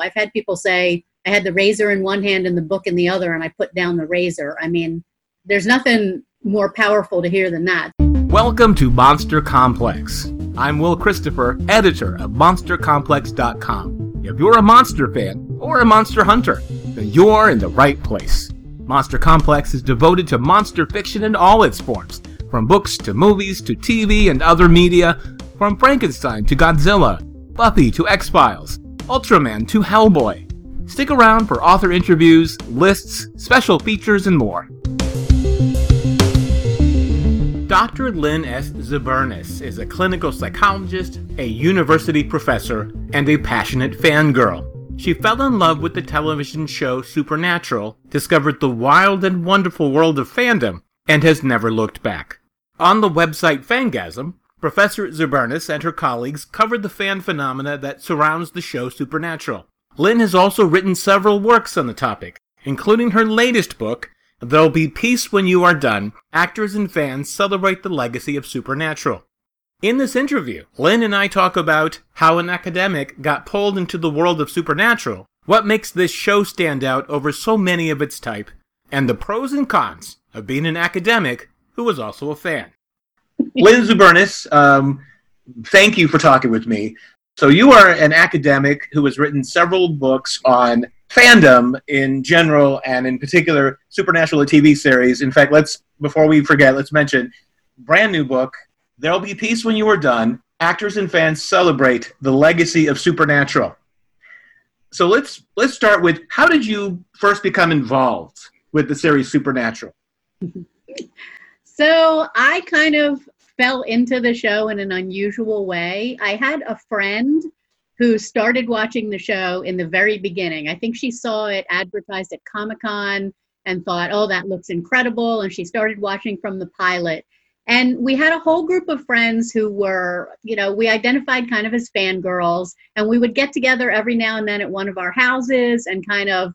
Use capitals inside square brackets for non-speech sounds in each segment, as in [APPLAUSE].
I've had people say I had the razor in one hand and the book in the other, and I put down the razor. I mean, there's nothing more powerful to hear than that. Welcome to Monster Complex. I'm Will Christopher, editor of MonsterComplex.com. If you're a monster fan or a monster hunter, then you're in the right place. Monster Complex is devoted to monster fiction in all its forms, from books to movies to TV and other media, from Frankenstein to Godzilla, Buffy to X Files, Ultraman to Hellboy. Stick around for author interviews, lists, special features, and more. Dr. Lynn S. Zubernis is a clinical psychologist, a university professor, and a passionate fangirl. She fell in love with the television show Supernatural, discovered the wild and wonderful world of fandom, and has never looked back. On the website Fangasm, Professor Zubernis and her colleagues covered the fan phenomena that surrounds the show Supernatural. Lynn has also written several works on the topic, including her latest book, There'll Be Peace When You Are Done Actors and Fans Celebrate the Legacy of Supernatural. In this interview, Lynn and I talk about how an academic got pulled into the world of Supernatural, what makes this show stand out over so many of its type, and the pros and cons of being an academic who was also a fan. Lynn Zubernis, um, thank you for talking with me. So you are an academic who has written several books on fandom in general and in particular supernatural TV series. In fact, let's before we forget, let's mention brand new book. There'll be peace when you are done. Actors and fans celebrate the legacy of Supernatural. So let's let's start with how did you first become involved with the series Supernatural? [LAUGHS] So I kind of fell into the show in an unusual way. I had a friend who started watching the show in the very beginning. I think she saw it advertised at Comic Con and thought, oh, that looks incredible. And she started watching from the pilot. And we had a whole group of friends who were, you know, we identified kind of as fangirls. And we would get together every now and then at one of our houses and kind of,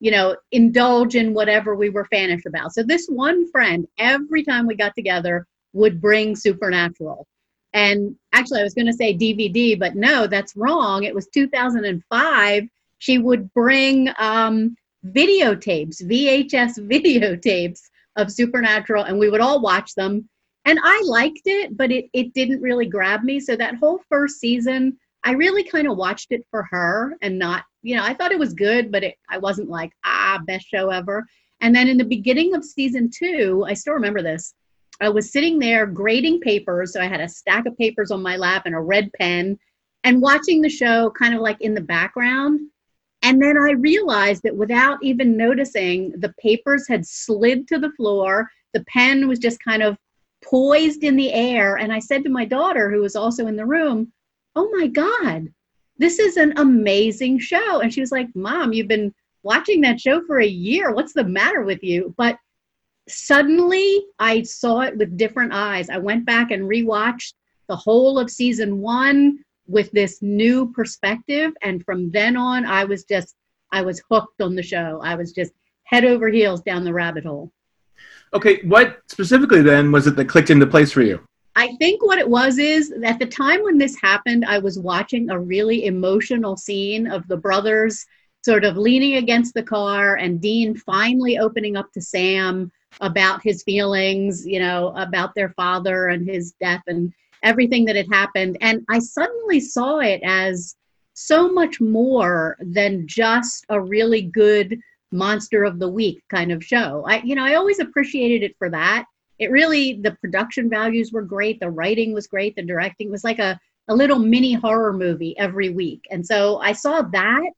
you know, indulge in whatever we were fannish about. So this one friend, every time we got together, would bring Supernatural. And actually, I was going to say DVD, but no, that's wrong. It was 2005. She would bring um, videotapes, VHS [LAUGHS] videotapes of Supernatural, and we would all watch them. And I liked it, but it, it didn't really grab me. So that whole first season, I really kind of watched it for her and not, you know, I thought it was good, but it, I wasn't like, ah, best show ever. And then in the beginning of season two, I still remember this. I was sitting there grading papers. So I had a stack of papers on my lap and a red pen and watching the show kind of like in the background. And then I realized that without even noticing, the papers had slid to the floor. The pen was just kind of poised in the air. And I said to my daughter, who was also in the room, Oh my God, this is an amazing show. And she was like, Mom, you've been watching that show for a year. What's the matter with you? But suddenly I saw it with different eyes. I went back and rewatched the whole of season one with this new perspective. And from then on, I was just, I was hooked on the show. I was just head over heels down the rabbit hole. Okay, what specifically then was it that clicked into place for you? I think what it was is at the time when this happened, I was watching a really emotional scene of the brothers sort of leaning against the car and Dean finally opening up to Sam about his feelings, you know, about their father and his death and everything that had happened. And I suddenly saw it as so much more than just a really good monster of the week kind of show. I, you know, I always appreciated it for that. It really, the production values were great. The writing was great. The directing was like a, a little mini horror movie every week. And so I saw that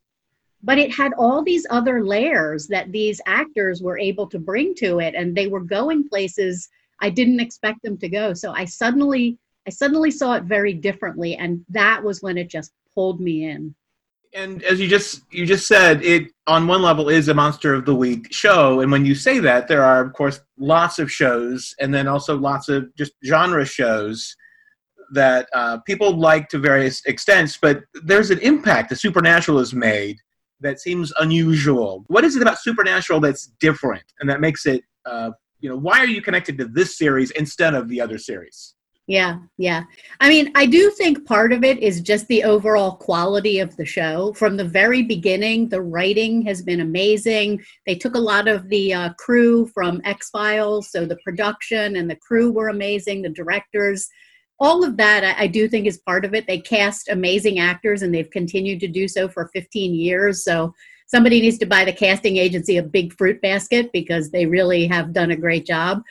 but it had all these other layers that these actors were able to bring to it and they were going places i didn't expect them to go. So i suddenly i suddenly saw it very differently and that was when it just pulled me in. And as you just you just said it on one level is a monster of the week show. And when you say that there are of course lots of shows and then also lots of just genre shows that uh, people like to various extents but there's an impact the supernatural has made that seems unusual. What is it about Supernatural that's different and that makes it, uh, you know, why are you connected to this series instead of the other series? Yeah, yeah. I mean, I do think part of it is just the overall quality of the show. From the very beginning, the writing has been amazing. They took a lot of the uh, crew from X Files, so the production and the crew were amazing, the directors. All of that, I, I do think, is part of it. They cast amazing actors and they've continued to do so for 15 years. So somebody needs to buy the casting agency a big fruit basket because they really have done a great job.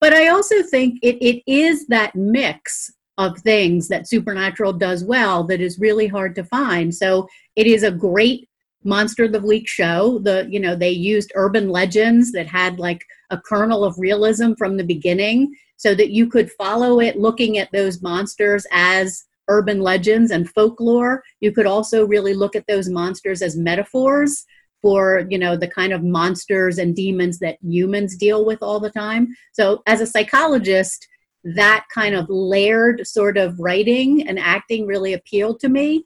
But I also think it, it is that mix of things that Supernatural does well that is really hard to find. So it is a great monster of the week show. The you know they used urban legends that had like a kernel of realism from the beginning, so that you could follow it, looking at those monsters as urban legends and folklore. You could also really look at those monsters as metaphors for you know the kind of monsters and demons that humans deal with all the time so as a psychologist that kind of layered sort of writing and acting really appealed to me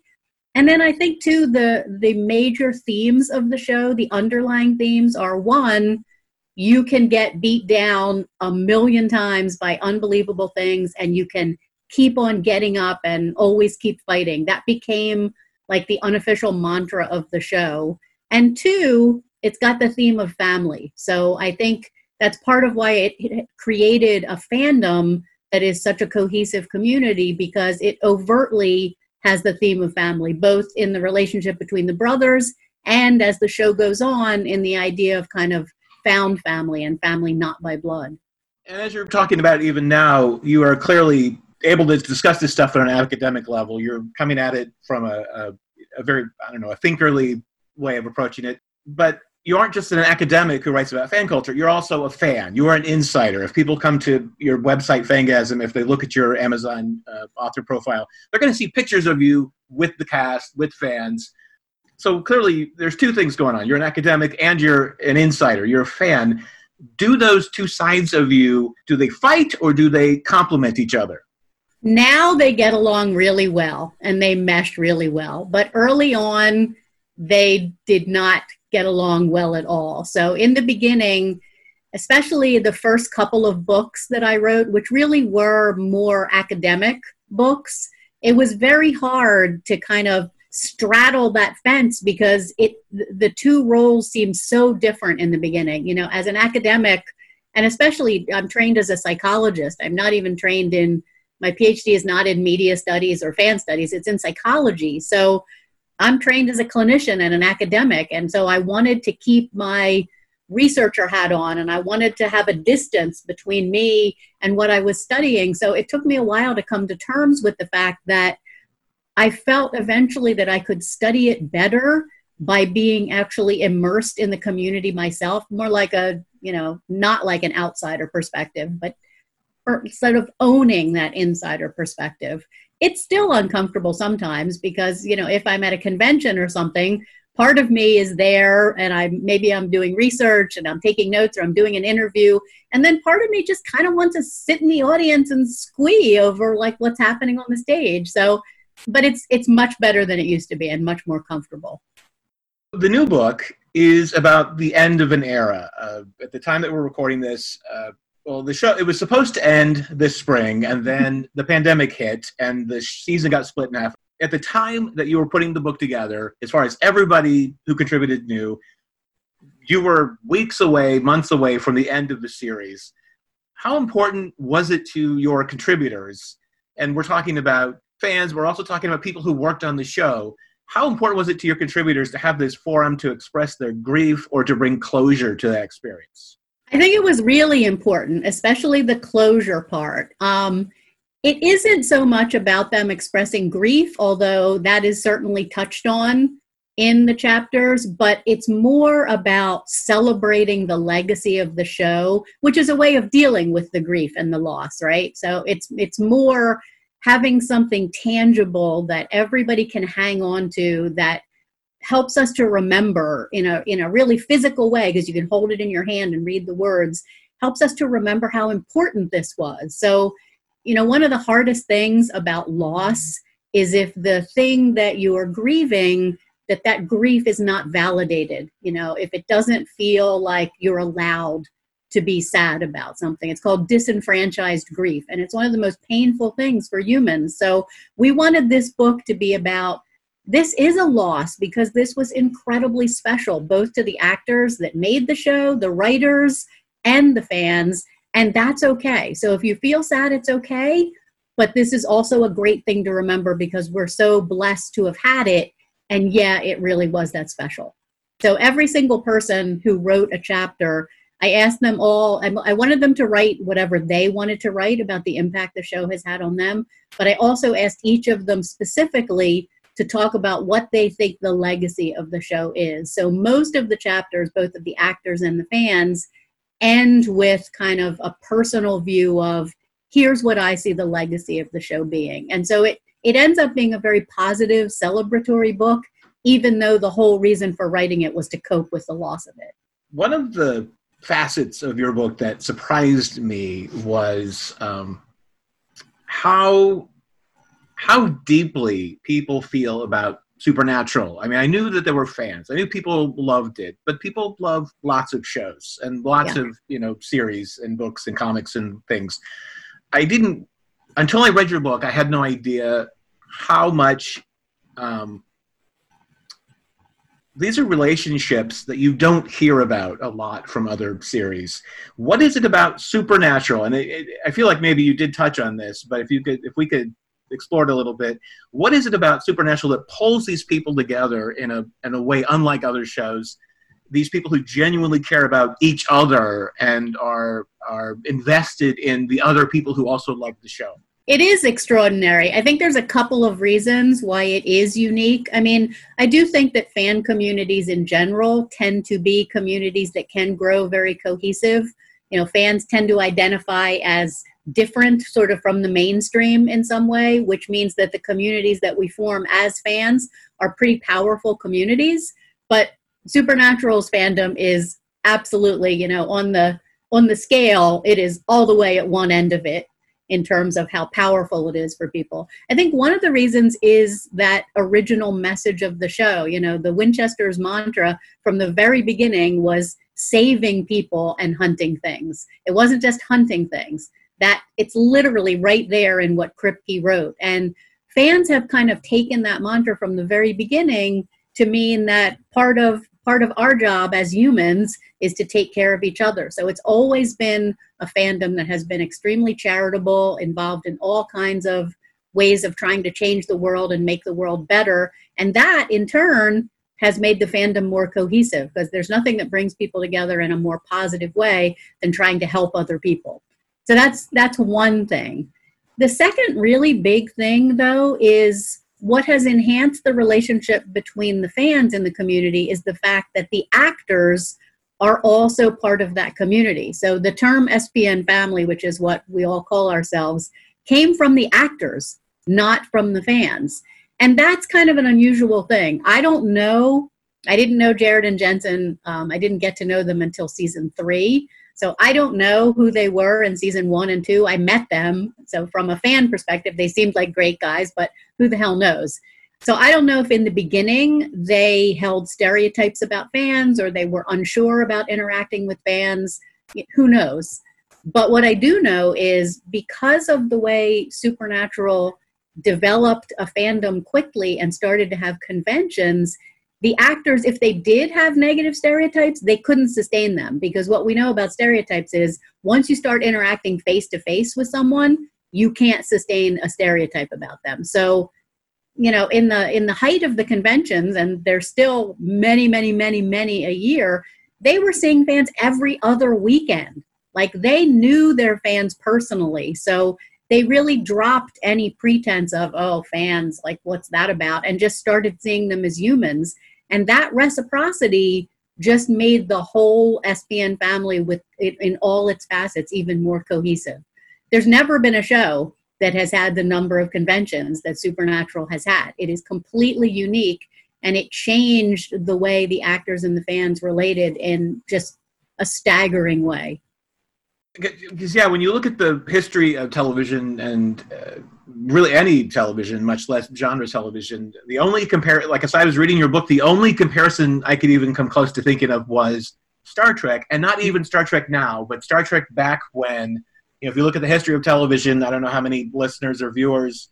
and then i think too the the major themes of the show the underlying themes are one you can get beat down a million times by unbelievable things and you can keep on getting up and always keep fighting that became like the unofficial mantra of the show and two, it's got the theme of family. So I think that's part of why it created a fandom that is such a cohesive community because it overtly has the theme of family, both in the relationship between the brothers and as the show goes on in the idea of kind of found family and family not by blood. And as you're talking about even now, you are clearly able to discuss this stuff at an academic level. You're coming at it from a, a, a very, I don't know, a thinkerly way of approaching it. But you aren't just an academic who writes about fan culture. You're also a fan. You are an insider. If people come to your website, Fangasm, if they look at your Amazon uh, author profile, they're going to see pictures of you with the cast, with fans. So clearly, there's two things going on. You're an academic and you're an insider. You're a fan. Do those two sides of you, do they fight or do they complement each other? Now they get along really well and they mesh really well. But early on, they did not get along well at all. So, in the beginning, especially the first couple of books that I wrote, which really were more academic books, it was very hard to kind of straddle that fence because it the two roles seem so different in the beginning. You know, as an academic, and especially I'm trained as a psychologist. I'm not even trained in my PhD is not in media studies or fan studies. It's in psychology. So I'm trained as a clinician and an academic, and so I wanted to keep my researcher hat on and I wanted to have a distance between me and what I was studying. So it took me a while to come to terms with the fact that I felt eventually that I could study it better by being actually immersed in the community myself, more like a, you know, not like an outsider perspective, but sort of owning that insider perspective. It's still uncomfortable sometimes because you know if i'm at a convention or something part of me is there and i maybe i'm doing research and i'm taking notes or i'm doing an interview. And then part of me just kind of wants to sit in the audience and squee over like what's happening on the stage. So but it's it's much better than it used to be and much more comfortable the new book is about the end of an era uh, at the time that we're recording this uh, well, the show it was supposed to end this spring, and then [LAUGHS] the pandemic hit, and the season got split in half. At the time that you were putting the book together, as far as everybody who contributed knew, you were weeks away, months away from the end of the series. How important was it to your contributors? And we're talking about fans, we're also talking about people who worked on the show. How important was it to your contributors to have this forum to express their grief or to bring closure to that experience? I think it was really important, especially the closure part. Um, it isn't so much about them expressing grief, although that is certainly touched on in the chapters, but it's more about celebrating the legacy of the show, which is a way of dealing with the grief and the loss, right? So it's it's more having something tangible that everybody can hang on to that helps us to remember in a in a really physical way because you can hold it in your hand and read the words helps us to remember how important this was. So you know one of the hardest things about loss is if the thing that you are grieving that that grief is not validated. You know if it doesn't feel like you're allowed to be sad about something. It's called disenfranchised grief, and it's one of the most painful things for humans. So we wanted this book to be about this is a loss because this was incredibly special, both to the actors that made the show, the writers, and the fans, and that's okay. So if you feel sad, it's okay. But this is also a great thing to remember because we're so blessed to have had it. And yeah, it really was that special. So every single person who wrote a chapter, I asked them all, I wanted them to write whatever they wanted to write about the impact the show has had on them. But I also asked each of them specifically to talk about what they think the legacy of the show is. So most of the chapters, both of the actors and the fans, end with kind of a personal view of here's what I see the legacy of the show being. And so it it ends up being a very positive celebratory book even though the whole reason for writing it was to cope with the loss of it. One of the facets of your book that surprised me was um, how how deeply people feel about Supernatural. I mean, I knew that there were fans. I knew people loved it, but people love lots of shows and lots yeah. of you know series and books and comics and things. I didn't until I read your book. I had no idea how much. Um, these are relationships that you don't hear about a lot from other series. What is it about Supernatural? And it, it, I feel like maybe you did touch on this, but if you could, if we could explore it a little bit. What is it about Supernatural that pulls these people together in a in a way unlike other shows? These people who genuinely care about each other and are are invested in the other people who also love the show. It is extraordinary. I think there's a couple of reasons why it is unique. I mean, I do think that fan communities in general tend to be communities that can grow very cohesive. You know, fans tend to identify as different sort of from the mainstream in some way, which means that the communities that we form as fans are pretty powerful communities. But Supernatural's fandom is absolutely, you know, on the on the scale, it is all the way at one end of it in terms of how powerful it is for people. I think one of the reasons is that original message of the show. You know, the Winchester's mantra from the very beginning was saving people and hunting things. It wasn't just hunting things that it's literally right there in what Kripke wrote. And fans have kind of taken that mantra from the very beginning to mean that part of part of our job as humans is to take care of each other. So it's always been a fandom that has been extremely charitable, involved in all kinds of ways of trying to change the world and make the world better. And that in turn has made the fandom more cohesive because there's nothing that brings people together in a more positive way than trying to help other people. So that's that's one thing. The second really big thing though is what has enhanced the relationship between the fans and the community is the fact that the actors are also part of that community. So the term SPN family, which is what we all call ourselves, came from the actors, not from the fans. And that's kind of an unusual thing. I don't know. I didn't know Jared and Jensen. Um, I didn't get to know them until season three. So I don't know who they were in season one and two. I met them. So from a fan perspective, they seemed like great guys, but who the hell knows? So I don't know if in the beginning they held stereotypes about fans or they were unsure about interacting with fans. Who knows? But what I do know is because of the way Supernatural developed a fandom quickly and started to have conventions, the actors, if they did have negative stereotypes, they couldn't sustain them because what we know about stereotypes is once you start interacting face to face with someone, you can't sustain a stereotype about them. So, you know, in the in the height of the conventions, and there's still many, many, many, many a year, they were seeing fans every other weekend. Like they knew their fans personally. So they really dropped any pretense of, oh, fans, like what's that about? And just started seeing them as humans and that reciprocity just made the whole SPN family with it in all its facets even more cohesive. There's never been a show that has had the number of conventions that Supernatural has had. It is completely unique and it changed the way the actors and the fans related in just a staggering way. Because yeah, when you look at the history of television and uh, really any television, much less genre television. The only compare, like as I was reading your book, the only comparison I could even come close to thinking of was Star Trek, and not even Star Trek now, but Star Trek back when, you know, if you look at the history of television, I don't know how many listeners or viewers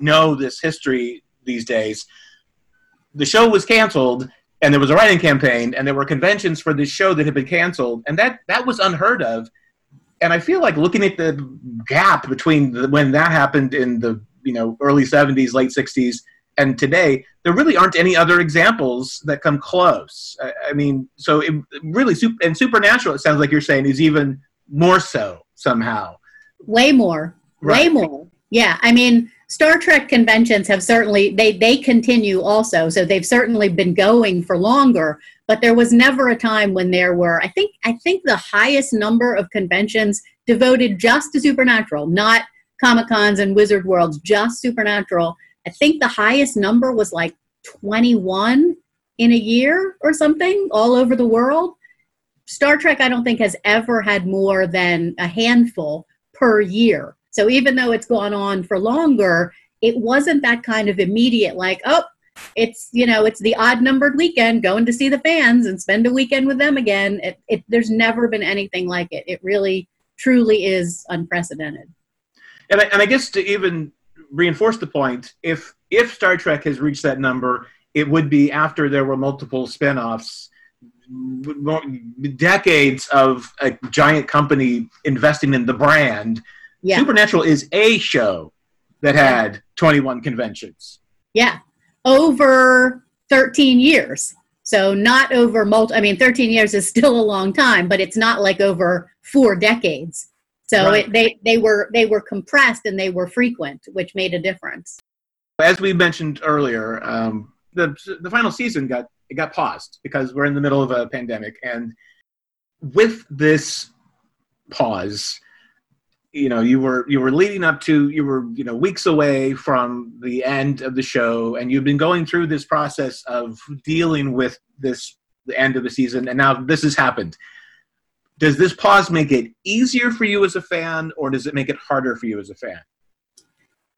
know this history these days. The show was canceled, and there was a writing campaign, and there were conventions for this show that had been canceled, and that that was unheard of. And I feel like looking at the gap between the, when that happened in the you know early '70s, late '60s, and today, there really aren't any other examples that come close. I, I mean, so it really and supernatural. It sounds like you're saying is even more so somehow. Way more. Right. Way more. Yeah, I mean, Star Trek conventions have certainly they they continue also, so they've certainly been going for longer. But there was never a time when there were. I think I think the highest number of conventions devoted just to supernatural, not Comic Cons and Wizard Worlds, just supernatural. I think the highest number was like 21 in a year or something all over the world. Star Trek, I don't think, has ever had more than a handful per year. So even though it's gone on for longer, it wasn't that kind of immediate, like, oh, it's you know it's the odd numbered weekend going to see the fans and spend a weekend with them again it, it, there's never been anything like it it really truly is unprecedented and I, and I guess to even reinforce the point, if if Star Trek has reached that number, it would be after there were multiple spin-offs decades of a giant company investing in the brand. Yeah. Supernatural is a show that had 21 conventions. Yeah. Over 13 years. So not over multi I mean 13 years is still a long time, but it's not like over 4 decades. So right. it, they they were they were compressed and they were frequent, which made a difference. As we mentioned earlier, um, the the final season got it got paused because we're in the middle of a pandemic, and with this pause, you know, you were you were leading up to you were you know weeks away from the end of the show, and you've been going through this process of dealing with this the end of the season, and now this has happened. Does this pause make it easier for you as a fan or does it make it harder for you as a fan?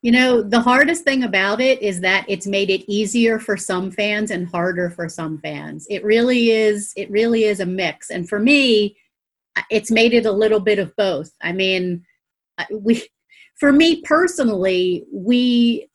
You know the hardest thing about it is that it's made it easier for some fans and harder for some fans. It really is it really is a mix. And for me it's made it a little bit of both. I mean we for me personally we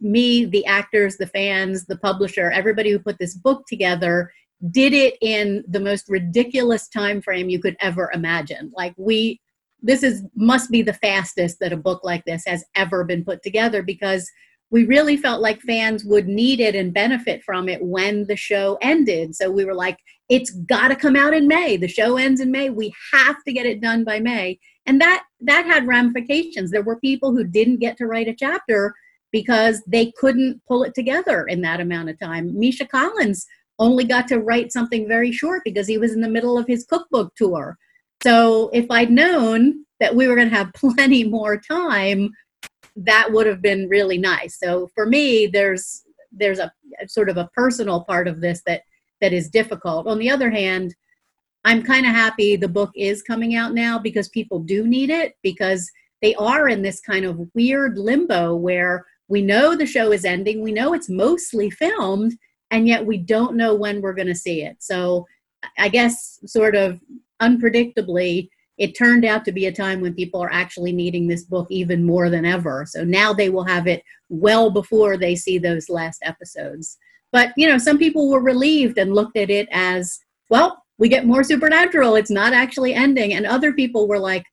me the actors the fans the publisher everybody who put this book together did it in the most ridiculous time frame you could ever imagine. Like we this is must be the fastest that a book like this has ever been put together because we really felt like fans would need it and benefit from it when the show ended. So we were like it's got to come out in may. The show ends in may. We have to get it done by may. And that that had ramifications. There were people who didn't get to write a chapter because they couldn't pull it together in that amount of time. Misha collins only got to write something very short because he was in the middle of his cookbook tour. So if I'd known that we were going to have [LAUGHS] plenty more time, that would have been really nice. So for me, there's there's a, sort of a personal part of this that that is difficult. On the other hand, I'm kind of happy the book is coming out now because people do need it because they are in this kind of weird limbo where we know the show is ending, we know it's mostly filmed, and yet we don't know when we're going to see it. So I guess sort of unpredictably, it turned out to be a time when people are actually needing this book even more than ever. So now they will have it well before they see those last episodes. But, you know, some people were relieved and looked at it as, well, we get more supernatural. It's not actually ending. And other people were like,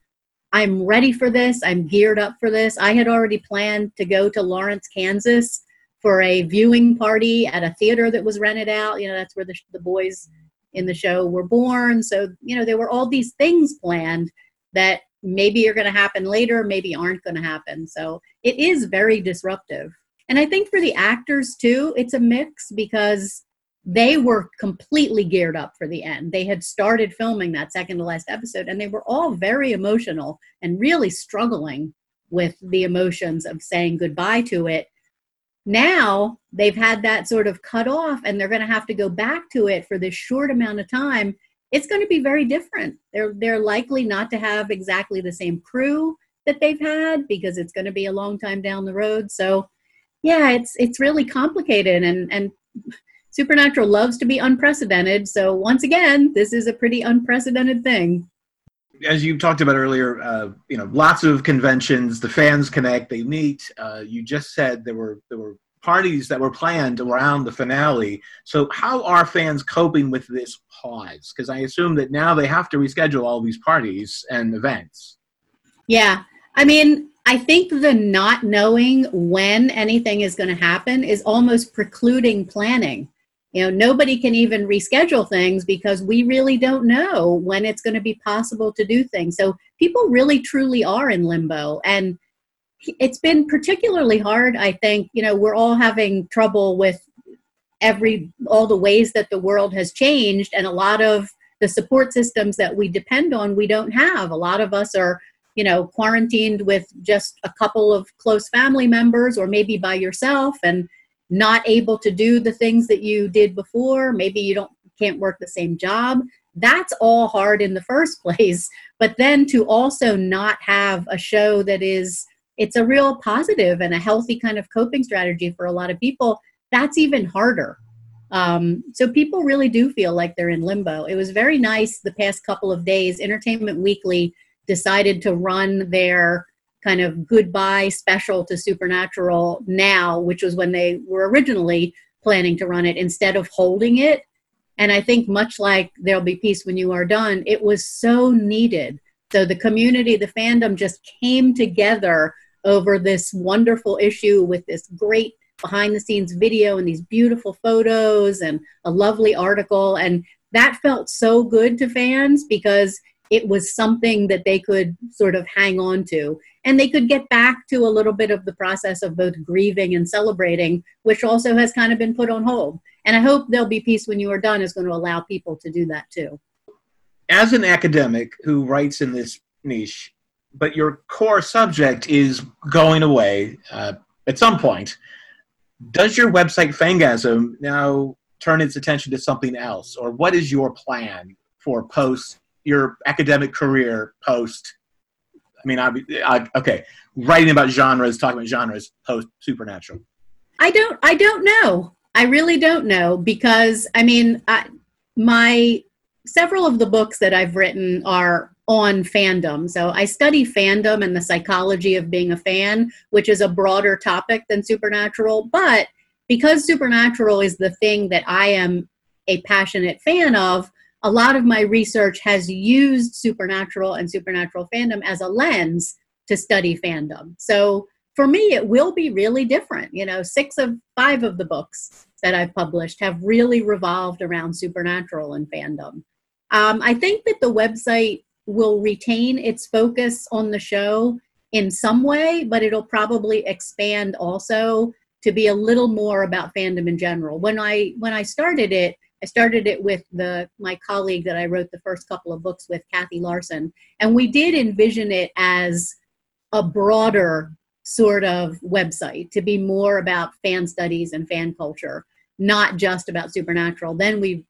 I'm ready for this. I'm geared up for this. I had already planned to go to Lawrence, Kansas for a viewing party at a theater that was rented out. You know, that's where the, the boys in the show were born. So, you know, there were all these things planned that maybe are going to happen later, maybe aren't going to happen. So it is very disruptive. And I think for the actors too, it's a mix because they were completely geared up for the end. They had started filming that second to last episode and they were all very emotional and really struggling with the emotions of saying goodbye to it. Now they've had that sort of cut off and they're going to have to go back to it for this short amount of time. It's going to be very different. They're they're likely not to have exactly the same crew that they've had because it's going to be a long time down the road. So yeah it's it's really complicated and and Supernatural loves to be unprecedented. So, once again, this is a pretty unprecedented thing. As you talked about earlier, uh, you know, lots of conventions. The fans connect. They meet. Uh, you just said there were there were parties that were planned around the finale. So, how are fans coping with this pause? Because I assume that now they have to reschedule all these parties and events. Yeah, I mean, I think the not knowing when anything is going to happen is almost precluding planning. You know, nobody can even reschedule things because we really don't know when it's going to be possible to do things. So people really truly are in limbo. And it's been particularly hard, I think. You know, we're all having trouble with every all the ways that the world has changed and a lot of the support systems that we depend on we don't have a lot of us are you know quarantined with just a couple of close family members or maybe by yourself and not able to do the things that you did before maybe you don't can't work the same job. That's all hard in the first [LAUGHS] place. But then to also not have a show that is it's a real positive and a healthy kind of coping strategy for a lot of people that's even harder. Um, so people really do feel like they're in limbo. It was very nice the past couple of days entertainment weekly decided to run their kind of goodbye special to Supernatural now, which was when they were originally planning to run it, instead of holding it. And I think, much like There'll Be Peace When You Are Done, it was so needed. So the community, the fandom just came together over this wonderful issue with this great behind the scenes video and these beautiful photos and a lovely article. And that felt so good to fans because it was something that they could sort of hang on to. And they could get back to a little bit of the process of both grieving and celebrating, which also has kind of been put on hold. And I hope There'll Be Peace When You Are Done is going to allow people to do that too. As an academic who writes in this niche, but your core subject is going away uh, at some point, does your website Fangasm now turn its attention to something else? Or what is your plan for post your academic career post I mean, I, I, okay, writing about genres, talking about genres post Supernatural. I don't. I don't know. I really don't know because I mean, I, my several of the books that I've written are on fandom. So I study fandom and the psychology of being a fan, which is a broader topic than Supernatural. But because Supernatural is the thing that I am a passionate fan of, a lot of my research has used supernatural and supernatural fandom as a lens to study fandom. So for me, it will be really different. You know, six of five of the books that I've published have really revolved around supernatural and fandom. Um, I think that the website will retain its focus on the show in some way, but it'll probably expand also to be a little more about fandom in general. When I when I started it, I started it with the my colleague that I wrote the first couple of books with, Kathy Larsen, and we did envision it as a broader sort of website to be more about fan studies and fan culture, not just about supernatural. Then we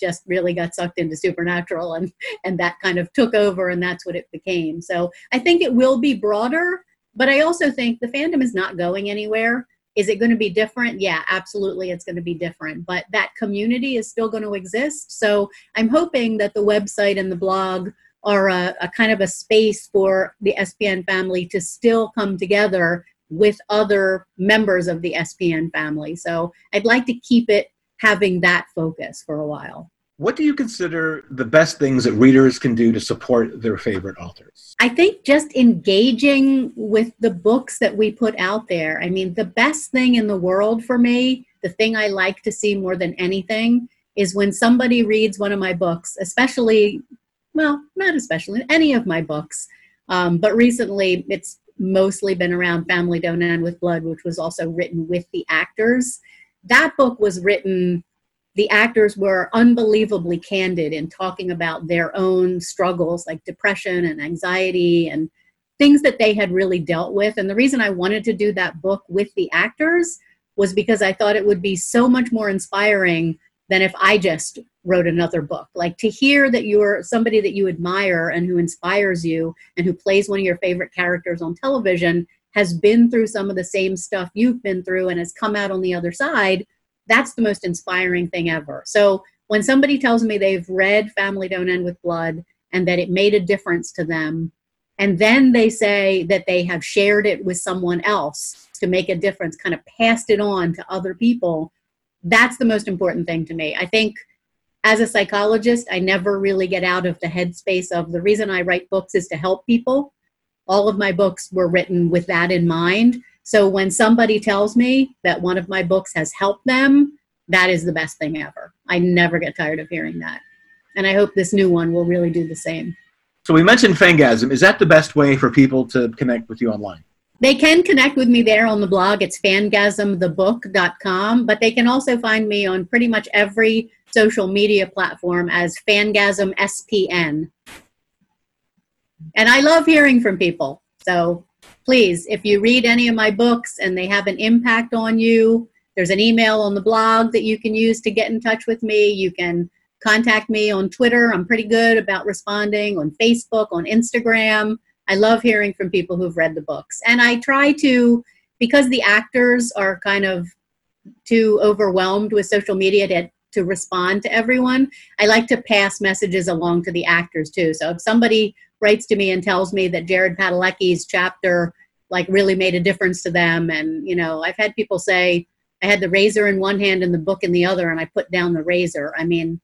just really got sucked into supernatural and and that kind of took over and that's what it became. So I think it will be broader, but I also think the fandom is not going anywhere is it going to be different? Yeah, absolutely, it's going to be different. But that community is still going to exist. So I'm hoping that the website and the blog are a, a kind of a space for the SPN family to still come together with other members of the SPN family. So I'd like to keep it having that focus for a while. What do you consider the best things that readers can do to support their favorite authors? I think just engaging with the books that we put out there. I mean, the best thing in the world for me, the thing I like to see more than anything, is when somebody reads one of my books, especially, well, not especially, any of my books. Um, but recently, it's mostly been around Family Don't End with Blood, which was also written with the actors. That book was written the actors were unbelievably candid in talking about their own struggles like depression and anxiety and things that they had really dealt with. And the reason I wanted to do that book with the actors was because I thought it would be so much more inspiring than if I just wrote another book. Like to hear that you're somebody that you admire and who inspires you and who plays one of your favorite characters on television has been through some of the same stuff you've been through and has come out on the other side that's the most inspiring thing ever. So when somebody tells me they've read Family Don't End with Blood and that it made a difference to them, and then they say that they have shared it with someone else to make a difference, kind of passed it on to other people, that's the most important thing to me. I think as a psychologist, I never really get out of the headspace of the reason I write books is to help people. All of my books were written with that in mind. So when somebody tells me that one of my books has helped them, that is the best thing ever. I never get tired of hearing that. And I hope this new one will really do the same. So we mentioned Fangasm. Is that the best way for people to connect with you online? They can connect with me there on the blog. It's fangasmthebook.com, but they can also find me on pretty much every social media platform as Fangasm SPN. And I love hearing from people. So please, if you read any of my books and they have an impact on you, there's an email on the blog that you can use to get in touch with me. You can contact me on Twitter. I'm pretty good about responding on Facebook, on Instagram. I love hearing from people who've read the books. And I try to, because the actors are kind of too overwhelmed with social media to, to respond to everyone, I like to pass messages along to the actors too. So if somebody writes to me and tells me that Jared Padalecki's chapter like really made a difference to them, and you know, I've had people say, I had the razor in one hand and the book in the other, and I put down the razor. I mean,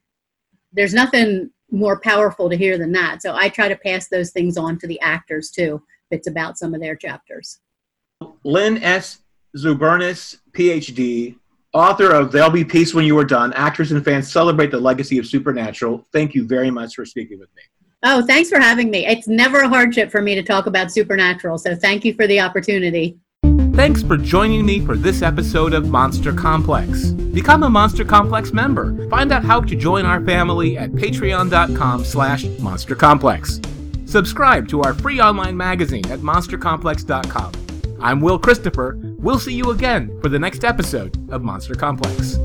there's nothing more powerful to hear than that. So I try to pass those things on to the actors too, if it's about some of their chapters. Lynn S. Zubernis, PhD, author of There'll Be Peace When You Are Done. Actors and fans celebrate the legacy of Supernatural. Thank you very much for speaking with me. Oh, thanks for having me. It's never a hardship for me to talk about Supernatural, so thank you for the opportunity. Thanks for joining me for this episode of Monster Complex. Become a Monster Complex member. Find out how to join our family at patreon.com slash monstercomplex. Subscribe to our free online magazine at monstercomplex.com. I'm Will Christopher. We'll see you again for the next episode of Monster Complex.